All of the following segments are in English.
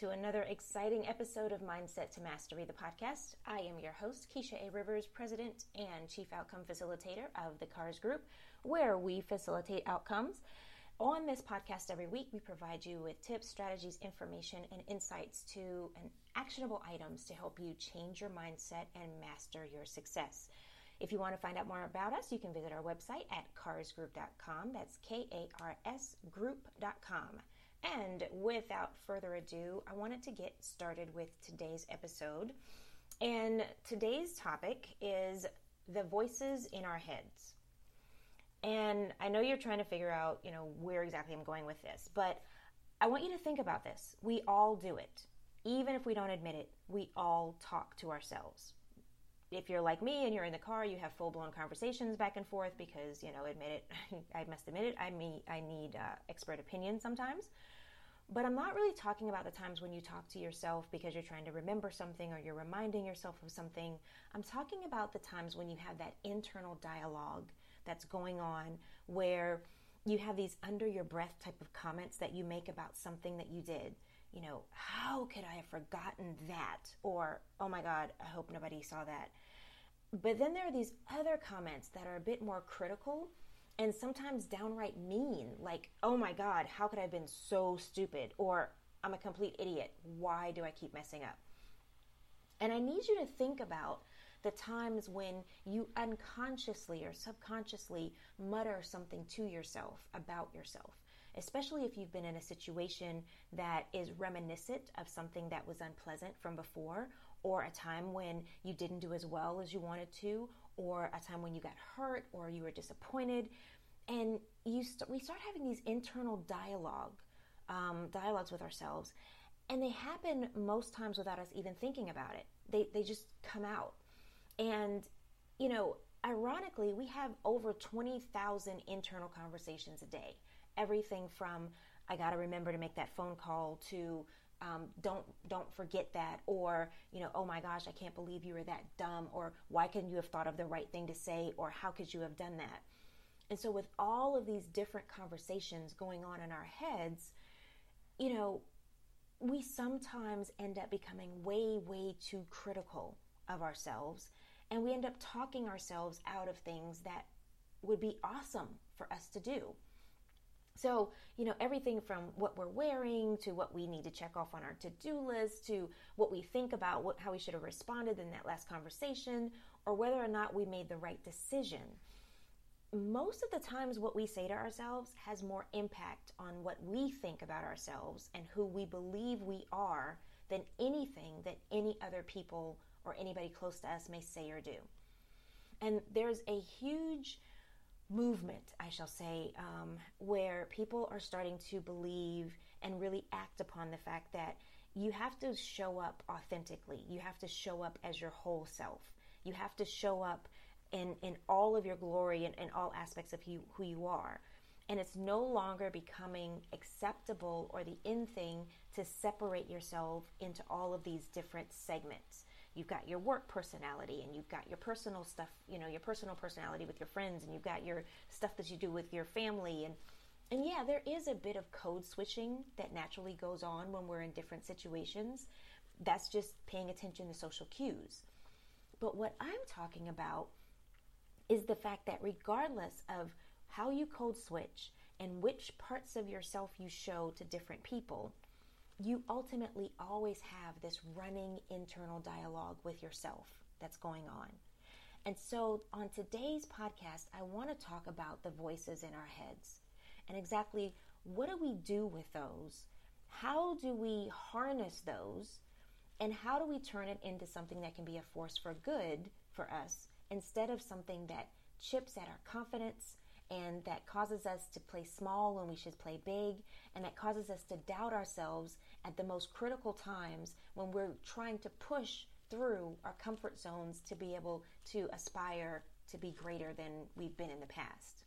to another exciting episode of Mindset to Mastery, the podcast. I am your host, Keisha A. Rivers, President and Chief Outcome Facilitator of the KARS Group, where we facilitate outcomes. On this podcast every week, we provide you with tips, strategies, information, and insights to and actionable items to help you change your mindset and master your success. If you want to find out more about us, you can visit our website at karsgroup.com. That's K A R S group.com. And without further ado, I wanted to get started with today's episode. And today's topic is the voices in our heads. And I know you're trying to figure out, you know, where exactly I'm going with this, but I want you to think about this. We all do it. Even if we don't admit it, we all talk to ourselves if you're like me and you're in the car, you have full blown conversations back and forth because, you know, admit it, I must admit it, I, mean, I need uh, expert opinion sometimes. But I'm not really talking about the times when you talk to yourself because you're trying to remember something or you're reminding yourself of something. I'm talking about the times when you have that internal dialogue that's going on where you have these under your breath type of comments that you make about something that you did you know, how could I have forgotten that? Or, oh my God, I hope nobody saw that. But then there are these other comments that are a bit more critical and sometimes downright mean, like, oh my God, how could I have been so stupid? Or, I'm a complete idiot. Why do I keep messing up? And I need you to think about the times when you unconsciously or subconsciously mutter something to yourself about yourself especially if you've been in a situation that is reminiscent of something that was unpleasant from before, or a time when you didn't do as well as you wanted to, or a time when you got hurt or you were disappointed. And you st- we start having these internal dialogue, um, dialogues with ourselves, and they happen most times without us even thinking about it. They, they just come out. And, you know, ironically, we have over 20,000 internal conversations a day everything from I got to remember to make that phone call to um, don't don't forget that or you know oh my gosh I can't believe you were that dumb or why couldn't you have thought of the right thing to say or how could you have done that? And so with all of these different conversations going on in our heads you know we sometimes end up becoming way way too critical of ourselves and we end up talking ourselves out of things that would be awesome for us to do so, you know, everything from what we're wearing to what we need to check off on our to do list to what we think about what, how we should have responded in that last conversation or whether or not we made the right decision. Most of the times, what we say to ourselves has more impact on what we think about ourselves and who we believe we are than anything that any other people or anybody close to us may say or do. And there's a huge movement, I shall say, um, where people are starting to believe and really act upon the fact that you have to show up authentically. You have to show up as your whole self. You have to show up in, in all of your glory and in all aspects of you, who you are. And it's no longer becoming acceptable or the in thing to separate yourself into all of these different segments you've got your work personality and you've got your personal stuff, you know, your personal personality with your friends and you've got your stuff that you do with your family and and yeah, there is a bit of code switching that naturally goes on when we're in different situations. That's just paying attention to social cues. But what I'm talking about is the fact that regardless of how you code switch and which parts of yourself you show to different people, you ultimately always have this running internal dialogue with yourself that's going on. And so, on today's podcast, I want to talk about the voices in our heads and exactly what do we do with those? How do we harness those? And how do we turn it into something that can be a force for good for us instead of something that chips at our confidence and that causes us to play small when we should play big, and that causes us to doubt ourselves at the most critical times when we're trying to push through our comfort zones to be able to aspire to be greater than we've been in the past.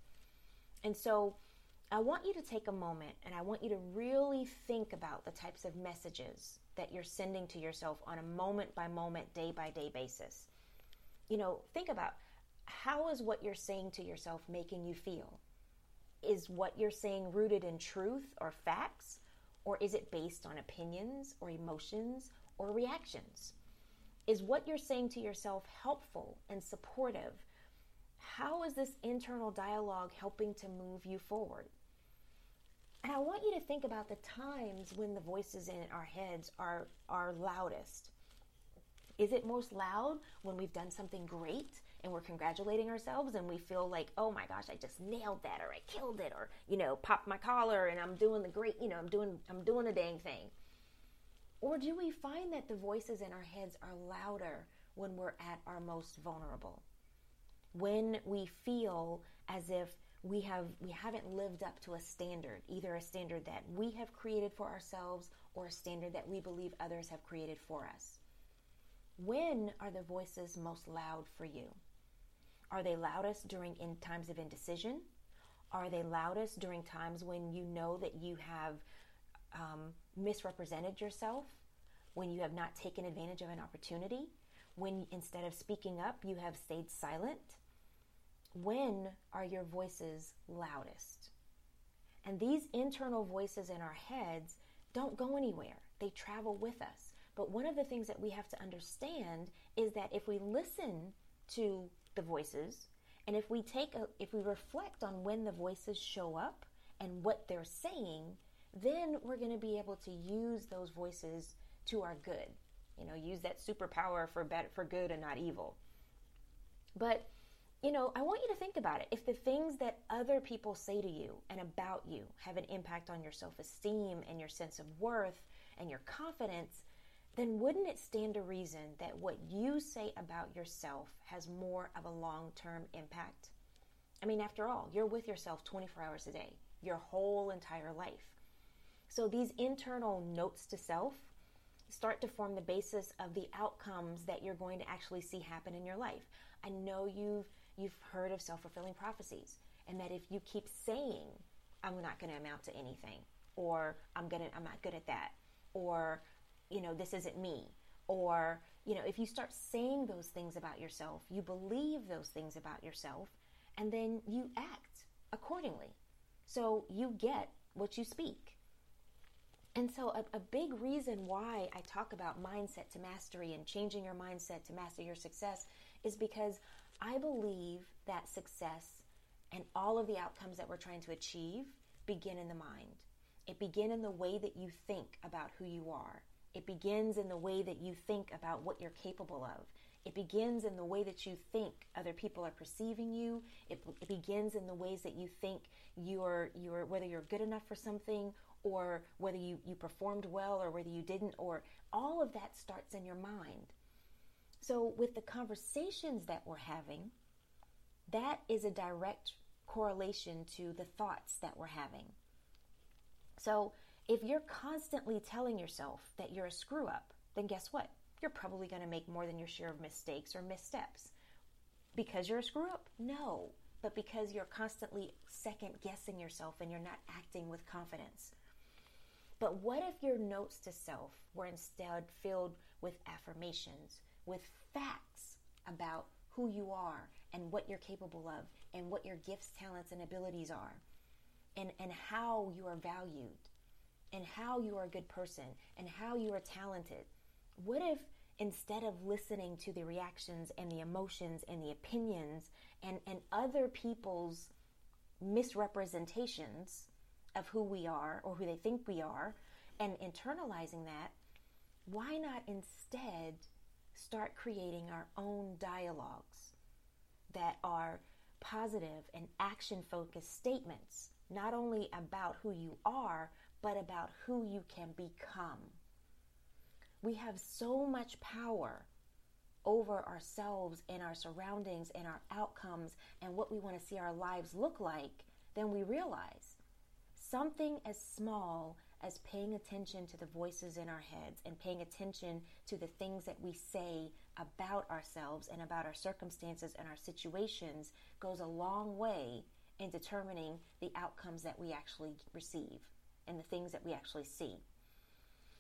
And so, I want you to take a moment and I want you to really think about the types of messages that you're sending to yourself on a moment by moment, day by day basis. You know, think about how is what you're saying to yourself making you feel? Is what you're saying rooted in truth or facts? Or is it based on opinions or emotions or reactions? Is what you're saying to yourself helpful and supportive? How is this internal dialogue helping to move you forward? And I want you to think about the times when the voices in our heads are, are loudest. Is it most loud when we've done something great and we're congratulating ourselves and we feel like, oh my gosh, I just nailed that or I killed it or, you know, popped my collar and I'm doing the great, you know, I'm doing I'm doing the dang thing. Or do we find that the voices in our heads are louder when we're at our most vulnerable? When we feel as if we have we haven't lived up to a standard, either a standard that we have created for ourselves or a standard that we believe others have created for us. When are the voices most loud for you? Are they loudest during in times of indecision? Are they loudest during times when you know that you have um, misrepresented yourself, when you have not taken advantage of an opportunity, when instead of speaking up, you have stayed silent? When are your voices loudest? And these internal voices in our heads don't go anywhere, they travel with us. But one of the things that we have to understand is that if we listen to the voices and if we take a, if we reflect on when the voices show up and what they're saying, then we're going to be able to use those voices to our good. You know, use that superpower for better, for good and not evil. But you know, I want you to think about it. If the things that other people say to you and about you have an impact on your self esteem and your sense of worth and your confidence, then wouldn't it stand to reason that what you say about yourself has more of a long term impact? I mean, after all, you're with yourself 24 hours a day, your whole entire life. So these internal notes to self start to form the basis of the outcomes that you're going to actually see happen in your life. I know you've you've heard of self-fulfilling prophecies and that if you keep saying I'm not going to amount to anything or I'm going to I'm not good at that or you know this isn't me or you know if you start saying those things about yourself, you believe those things about yourself and then you act accordingly. So you get what you speak. And so, a, a, big reason why I talk about mindset to mastery and changing your mindset to master your success is because I believe that success and all of the outcomes that we're trying to achieve begin in the mind. It begin in the way that you think about who you are. It begins in the way that you think about what you're capable of. It begins in the way that you think other people are perceiving you. It, it begins in the ways that you think you're, you're whether you're good enough for something or whether you, you performed well or whether you didn't, or all of that starts in your mind. So, with the conversations that we're having, that is a direct correlation to the thoughts that we're having. So, if you're constantly telling yourself that you're a screw up, then guess what? You're probably going to make more than your share of mistakes or missteps. Because you're a screw up? No, but because you're constantly second guessing yourself and you're not acting with confidence. But what if your notes to self were instead filled with affirmations, with facts about who you are and what you're capable of and what your gifts, talents, and abilities are, and, and how you are valued, and how you are a good person, and how you are talented? What if instead of listening to the reactions and the emotions and the opinions and, and other people's misrepresentations, of who we are or who they think we are and internalizing that, why not instead start creating our own dialogues that are positive and action focused statements, not only about who you are, but about who you can become? We have so much power over ourselves and our surroundings and our outcomes and what we want to see our lives look like than we realize something as small as paying attention to the voices in our heads and paying attention to the things that we say about ourselves and about our circumstances and our situations goes a long way in determining the outcomes that we actually receive and the things that we actually see.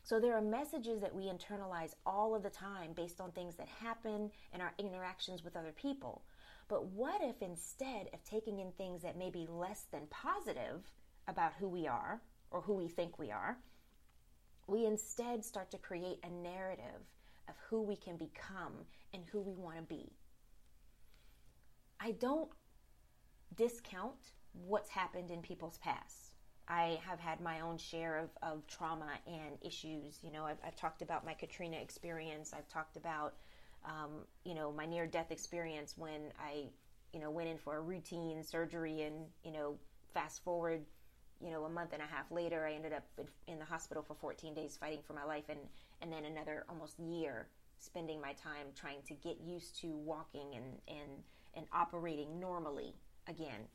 So there are messages that we internalize all of the time based on things that happen in our interactions with other people. But what if instead of taking in things that may be less than positive, about who we are or who we think we are, we instead start to create a narrative of who we can become and who we want to be. I don't discount what's happened in people's past. I have had my own share of, of trauma and issues. You know, I've, I've talked about my Katrina experience. I've talked about, um, you know, my near death experience when I, you know, went in for a routine surgery and, you know, fast forward, you know, a month and a half later, I ended up in, the hospital for 14 days fighting for my life and, and then another almost year spending my time trying to get used to walking and, and, and operating normally again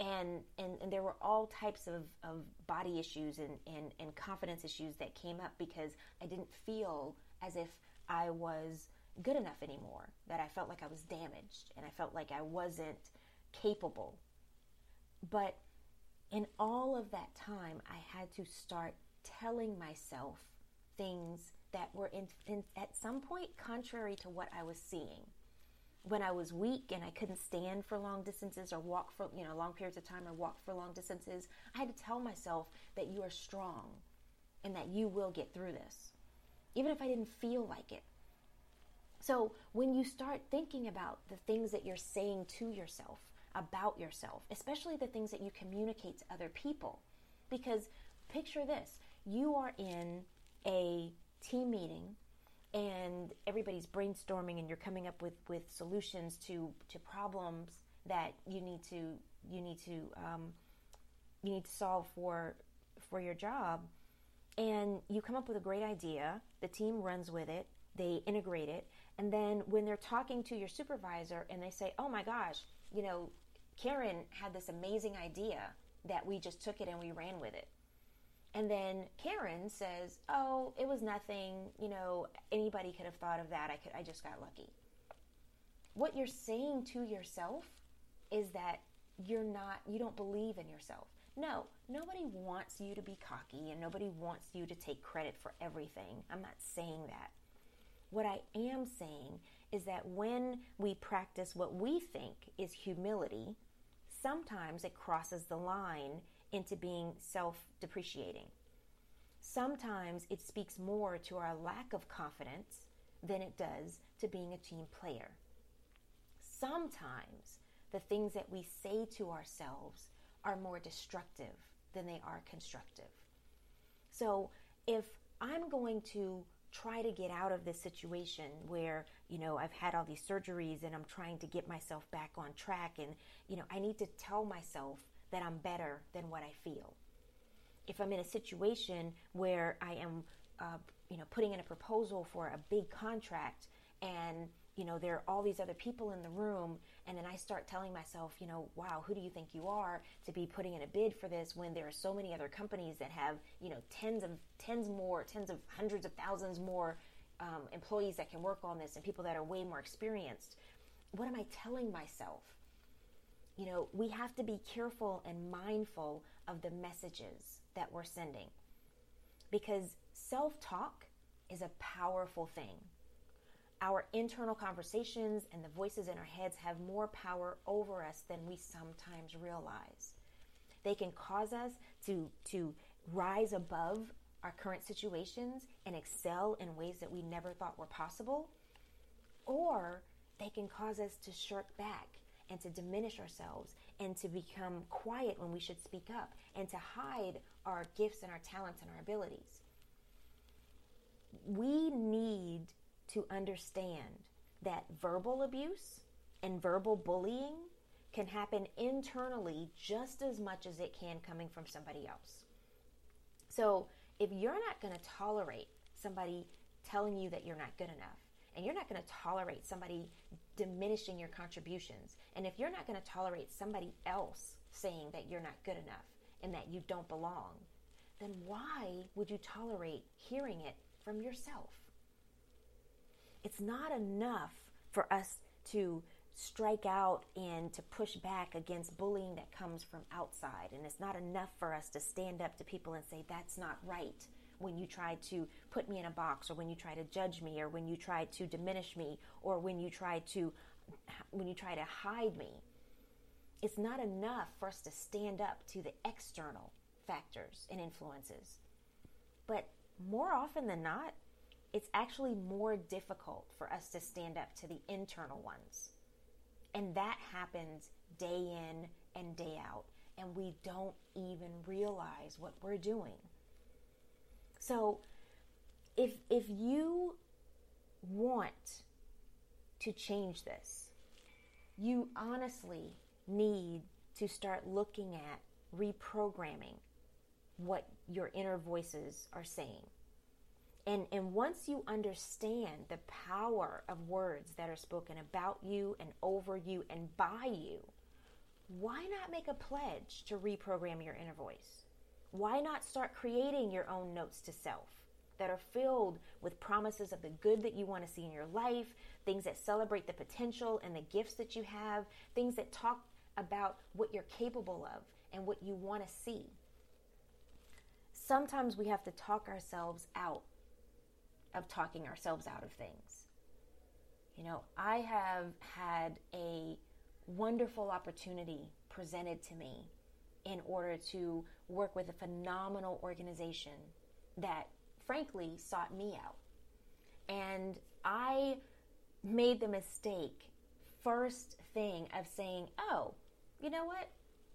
and and, and there were all types of, of body issues and, and, and confidence issues that came up because I didn't feel as if I was good enough anymore, that I felt like I was damaged and I felt like I wasn't capable. But in all of that time, I had to start telling myself things that were in, in, at some point contrary to what I was seeing when I was weak and I couldn't stand for long distances or walk for, you know, long periods of time or walk for long distances, I had to tell myself that you are strong and that you will get through this, even if I didn't feel like it. So when you start thinking about the things that you're saying to yourself, about yourself, especially the things that you communicate to other people, because picture this you are in a team meeting and everybody's brainstorming and you're coming up with, with solutions to, to problems that you need to you need to um, you need to solve for for your job. And you come up with a great idea the team runs with it they integrate it and then when they're talking to your supervisor and they say oh my gosh you know karen had this amazing idea that we just took it and we ran with it and then Karen says, "Oh, it was nothing. You know, anybody could have thought of that. I could I just got lucky." What you're saying to yourself is that you're not you don't believe in yourself. No, nobody wants you to be cocky and nobody wants you to take credit for everything. I'm not saying that. What I am saying is that when we practice what we think is humility, sometimes it crosses the line into being self depreciating. Sometimes it speaks more to our lack of confidence than it does to being a team player. Sometimes the things that we say to ourselves are more destructive than they are constructive. So if I'm going to try to get out of this situation where, you know, I've had all these surgeries and I'm trying to get myself back on track and, you know, I need to tell myself that I'm better than what I feel. If I'm in a situation where I am, uh, you know, putting in a proposal for a big contract and you know, there are all these other people in the room, and then I start telling myself, you know, wow, who do you think you are to be putting in a bid for this when there are so many other companies that have, you know, tens of tens more, tens of hundreds of thousands more um, employees that can work on this and people that are way more experienced? What am I telling myself? You know, we have to be careful and mindful of the messages that we're sending because self talk is a powerful thing. Our internal conversations and the voices in our heads have more power over us than we sometimes realize. They can cause us to, to rise above our current situations and excel in ways that we never thought were possible, or they can cause us to shirk back and to diminish ourselves and to become quiet when we should speak up and to hide our gifts and our talents and our abilities. We need to understand that verbal abuse and verbal bullying can happen internally just as much as it can coming from somebody else. So, if you're not going to tolerate somebody telling you that you're not good enough, and you're not going to tolerate somebody diminishing your contributions. And if you're not going to tolerate somebody else saying that you're not good enough and that you don't belong, then why would you tolerate hearing it from yourself? It's not enough for us to strike out and to push back against bullying that comes from outside. And it's not enough for us to stand up to people and say, that's not right when you try to put me in a box or when you try to judge me or when you try to diminish me or when you try to when you try to hide me it's not enough for us to stand up to the external factors and influences but more often than not, it's actually more difficult for us to stand up to the internal ones. And that happens day in and day out. And we don't even realize what we're doing. So, if, if you want to change this, you honestly need to start looking at reprogramming what your inner voices are saying. And, and once you understand the power of words that are spoken about you and over you and by you, why not make a pledge to reprogram your inner voice? Why not start creating your own notes to self that are filled with promises of the good that you want to see in your life, things that celebrate the potential and the gifts that you have, things that talk about what you're capable of and what you want to see? Sometimes we have to talk ourselves out of talking ourselves out of things. You know, I have had a wonderful opportunity presented to me in order to work with a phenomenal organization that frankly sought me out. And I made the mistake first thing of saying, oh, you know what?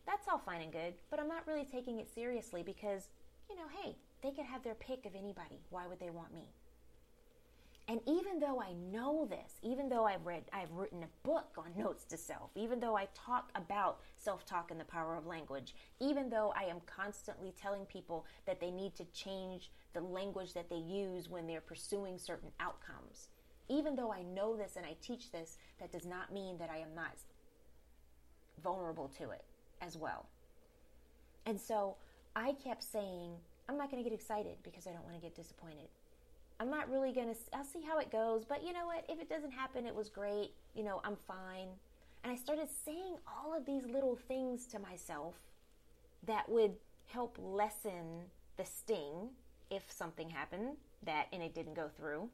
That's all fine and good, but I'm not really taking it seriously because, you know, hey, they could have their pick of anybody. Why would they want me? And even though I know this, even though I've read, I've written a book on notes to self, even though I talk about self talk and the power of language, even though I am constantly telling people that they need to change the language that they use when they're pursuing certain outcomes, even though I know this and I teach this, that does not mean that I am not vulnerable to it as well. And so I kept saying, I'm not going to get excited because I don't want to get disappointed. I'm not really going to, I'll see how it goes. But you know what? If it doesn't happen, it was great. You know, I'm fine. And I started saying all of these little things to myself that would help lessen the sting if something happened that and it didn't go through.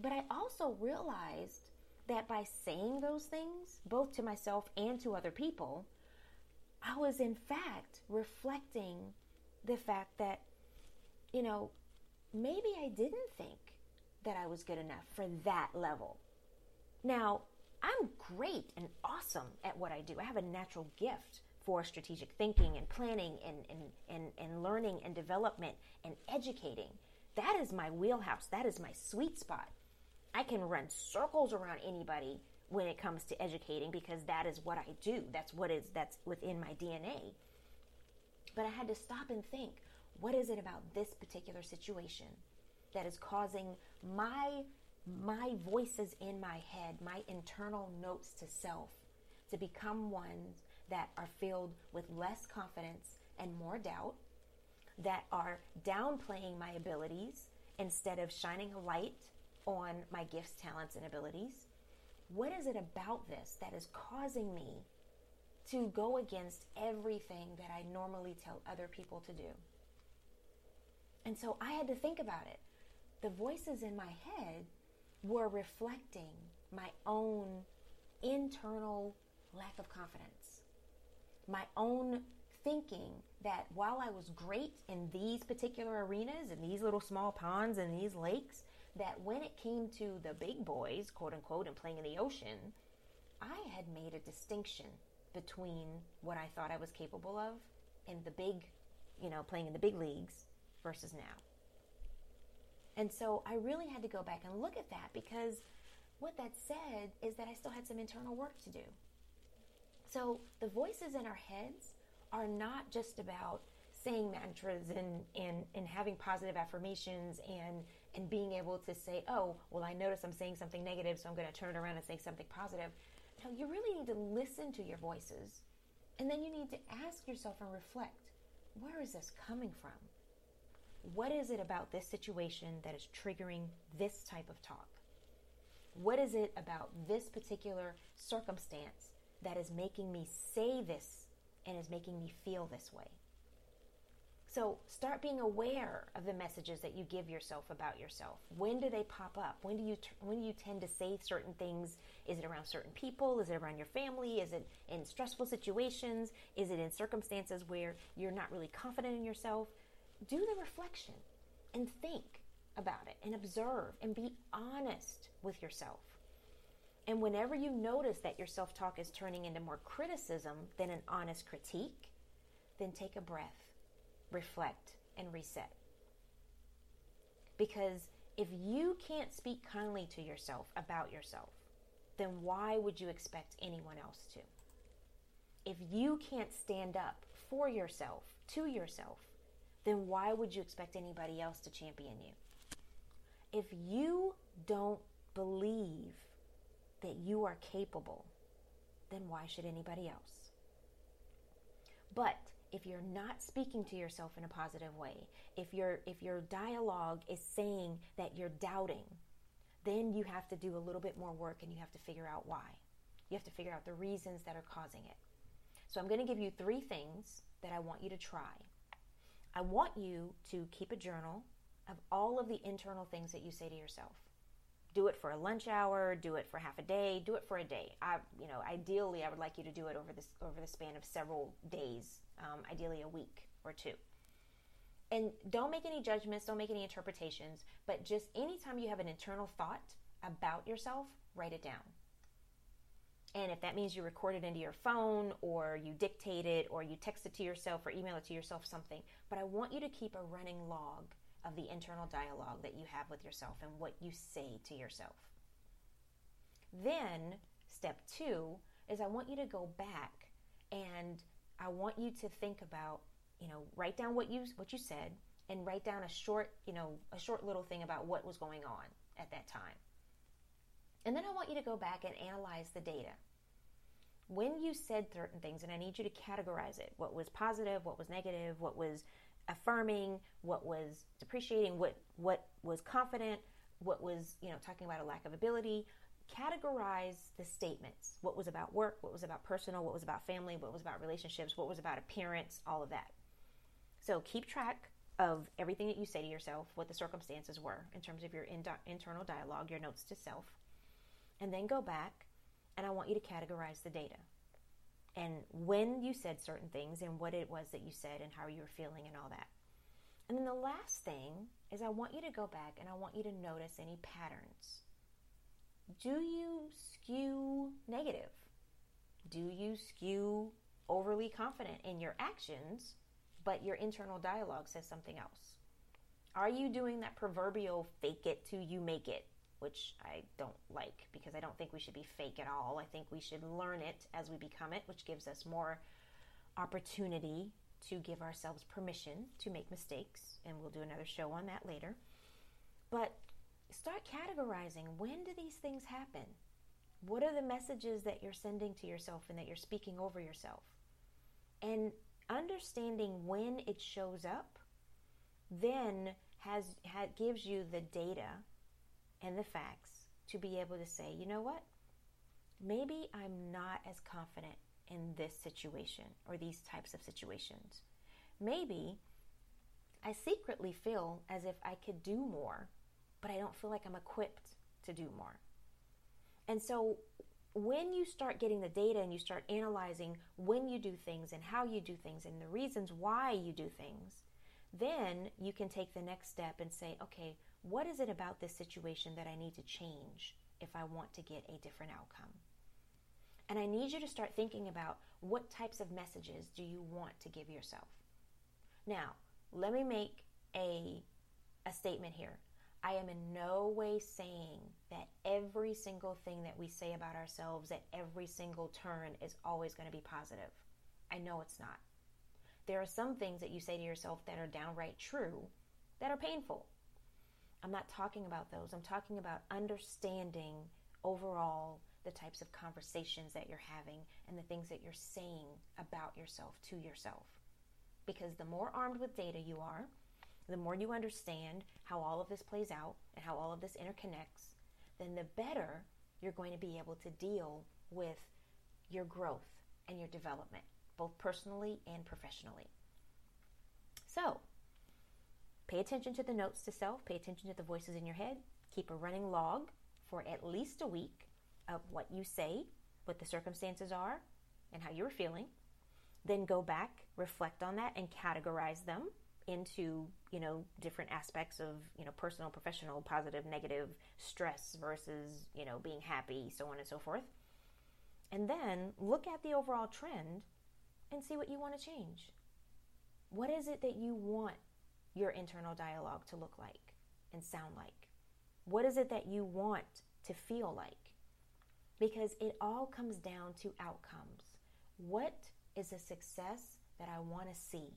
But I also realized that by saying those things, both to myself and to other people, I was in fact reflecting the fact that, you know, maybe I didn't think that I was good enough for that level. Now, I'm great and awesome at what I do. I have a natural gift for strategic thinking and planning and, and, and, and learning and development and educating. That is my wheelhouse. That is my sweet spot. I can run circles around anybody when it comes to educating because that is what I do. That's what is that's within my DNA. But I had to stop and think, what is it about this particular situation that is causing my my voices in my head, my internal notes to self to become ones that are filled with less confidence and more doubt, that are downplaying my abilities instead of shining a light on my gifts, talents, and abilities? What is it about this that is causing me to go against everything that I normally tell other people to do? And so I had to think about it. The voices in my head were reflecting my own internal lack of confidence, my own thinking that while I was great in these particular arenas, and these little small ponds and these lakes, that when it came to the big boys, quote unquote, and playing in the ocean, I had made a distinction between what I thought I was capable of and the big, you know, playing in the big leagues versus now. And so I really had to go back and look at that because what that said is that I still had some internal work to do. So the voices in our heads are not just about saying mantras and, and, and having positive affirmations and, and being able to say, oh, well, I notice I'm saying something negative, so I'm going to turn it around and say something positive. No, you really need to listen to your voices. And then you need to ask yourself and reflect where is this coming from? What is it about this situation that is triggering this type of talk? What is it about this particular circumstance that is making me say this and is making me feel this way? So start being aware of the messages that you give yourself about yourself. When do they pop up? When do you t- when do you tend to say certain things? Is it around certain people? Is it around your family? Is it in stressful situations? Is it in circumstances where you're not really confident in yourself? Do the reflection. and think about it and observe and be honest with yourself. And whenever you notice that your self talk is turning into more criticism than an honest critique, then take a breath, reflect, and reset. Because if you can't speak kindly to yourself about yourself, then why would you expect anyone else to? If you can't stand up for yourself, to yourself, then why would you expect anybody else to champion you? If you don't believe that you are capable, then why should anybody else? But if you're not speaking to yourself in a positive way, if your if your dialogue is saying that you're doubting, then you have to do a little bit more work and you have to figure out why. You have to figure out the reasons that are causing it. So I'm going to give you three things that I want you to try. I want you to keep a journal of all of the internal things that you say to yourself. Do it for a lunch hour, do it for half a day, do it for a day. I, you know, ideally, I would like you to do it over this over the span of several days, um, ideally a week or two. And don't make any judgments, don't make any interpretations, but just anytime you have an internal thought about yourself, write it down. And if that means you record it into your phone or you dictate it or you text it to yourself or email it to yourself, something. But I want you to keep a running log of the internal dialogue that you have with yourself and what you say to yourself. Then, step two is I want you to go back and I want you to think about, you know, write down what you what you said and write down a short, you know, a short little thing about what was going on at that time. And then I want you to go back and analyze the data. When you said certain things, and I need you to categorize it what was positive, what was negative, what was affirming, what was depreciating, what, what was confident, what was, you know, talking about a lack of ability. Categorize the statements. What was about work, what was about personal, what was about family, what was about relationships, what was about appearance, all of that. So keep track of everything that you say to yourself, what the circumstances were in terms of your in- internal dialogue, your notes to self and then go back and I want you to categorize the data and when you said certain things and what it was that you said and how you were feeling and all that. And then the last thing is I want you to go back and I want you to notice any patterns. Do you skew negative? Do you skew overly confident in your actions, but your internal dialogue says something else? Are you doing that proverbial fake it till you make it? Which I don't like because I don't think we should be fake at all. I think we should learn it as we become it, which gives us more opportunity to give ourselves permission to make mistakes. And we'll do another show on that later. But start categorizing when do these things happen? What are the messages that you're sending to yourself and that you're speaking over yourself? And understanding when it shows up then has, has gives you the data and the facts to be able to say, you know what? Maybe I'm not as confident in this situation or these types of situations. Maybe I secretly feel as if I could do more, but I don't feel like I'm equipped to do more. And so when you start getting the data and you start analyzing when you do things and how you do things and the reasons why you do things, then you can take the next step and say, okay, what is it about this situation that I need to change if I want to get a different outcome? And I need you to start thinking about what types of messages do you want to give yourself. Now, let me make a, a statement here. I am in no way saying that every single thing that we say about ourselves at every single turn is always going to be positive. I know it's not. There are some things that you say to yourself that are downright true that are painful. I'm not talking about those. I'm talking about understanding overall the types of conversations that you're having and the things that you're saying about yourself to yourself. Because the more armed with data you are, the more you understand how all of this plays out and how all of this interconnects, then the better you're going to be able to deal with your growth and your development, both personally and professionally. So, Pay attention to the notes to self, pay attention to the voices in your head, keep a running log for at least a week of what you say, what the circumstances are, and how you're feeling. Then go back, reflect on that, and categorize them into you know different aspects of you know personal professional positive negative stress versus you know being happy so on and so forth. And then look at the overall trend and see what you want to change. What is it that you want your internal dialogue to look like and sound like what is it that you want to feel like because it all comes down to outcomes what is a success that i want to see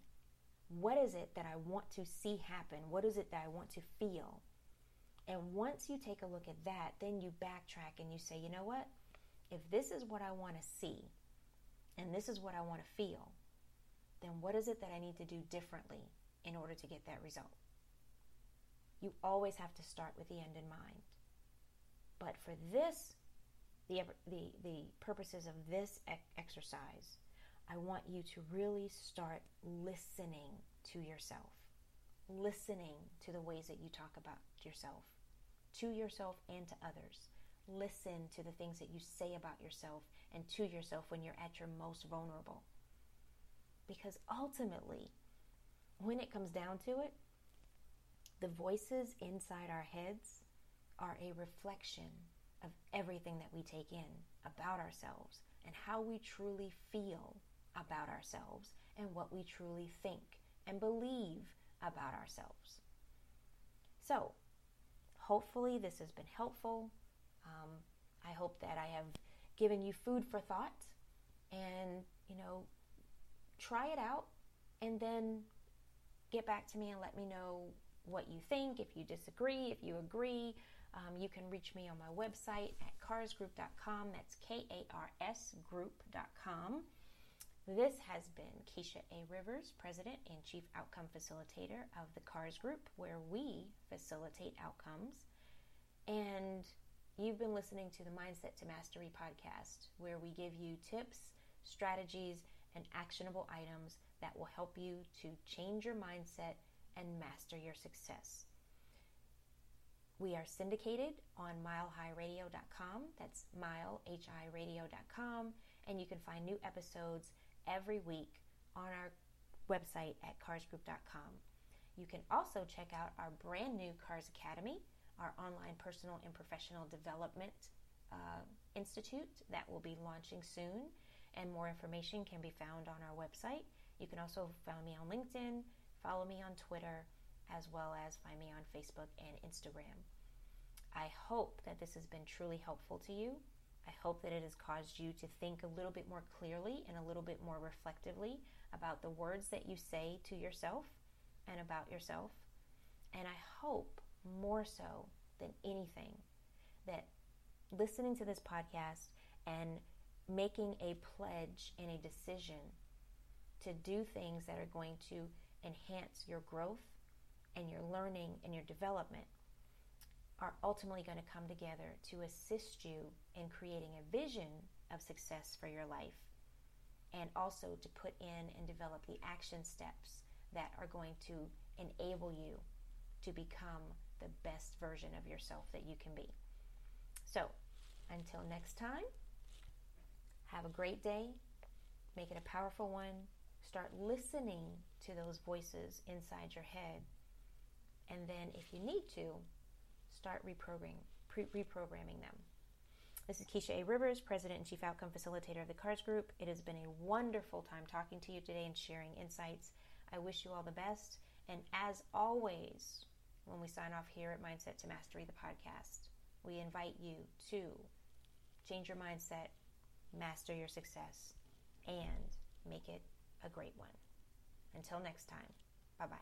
what is it that I want to see happen? What is it that I want to feel? And once you take a look at that, then you backtrack and you say, you know what? If this is what I want to see and this is what I want to feel, then what is it that I need to do differently in order to get that result? You always have to start with the end in mind. But for this, the, the, the purposes of this exercise, I want you to really start listening to yourself, listening to the ways that you talk about yourself, to yourself and to others. Listen to the things that you say about yourself and to yourself when you're at your most vulnerable. Because ultimately, when it comes down to it, the voices inside our heads are a reflection of everything that we take in about ourselves and how we truly feel about ourselves and what we truly think and believe about ourselves. So, hopefully, this has been helpful. Um, I hope that I have given you food for thought and, you know, try it out and then get back to me and let me know what you think, if you disagree, if you agree. Um, you can reach me on my website at karsgroup.com. That's K A R S group.com. This has been Keisha A. Rivers, President and Chief Outcome Facilitator of the KARS Group, where we facilitate outcomes. And you've been listening to the Mindset to Mastery podcast, where we give you tips, strategies, and actionable items that will help you to change your mindset and master your success. We are syndicated on milehighradio.com. That's milehiradio.com. And you can find new episodes every week on our website at karsgroup.com. You can also check out our brand new KARS Academy, our online personal and professional development uh, institute that will be launching soon. And more information can be found on our website. You can also find me on LinkedIn, follow me on Twitter, as well as find me on Facebook and Instagram. I hope that this has been truly helpful to you. I hope that it has caused you to think a little bit more clearly and a little bit more reflectively about the words that you say to yourself and about yourself. And I hope more so than anything that listening to this podcast and making a pledge and a decision to do things that are going to enhance your growth and your learning and your development are ultimately going to come together to assist you in creating a vision of success for your life and also to put in and develop the action steps that are going to enable you to become the best version of yourself that you can be. So, until next time, have a great day. Make it a powerful one. Start listening to those voices inside your head. And then, if you need to, start reprogramming, pre- reprogramming them. This is Keisha A. Rivers, President and Chief Outcome Facilitator of the KARS Group. It has been a wonderful time talking to you today and sharing insights. I wish you all the best. And as always, when we sign off here at Mindset to Mastery, the podcast, we invite you to change your mindset, master your success, and make it a great one. Until next time, bye bye.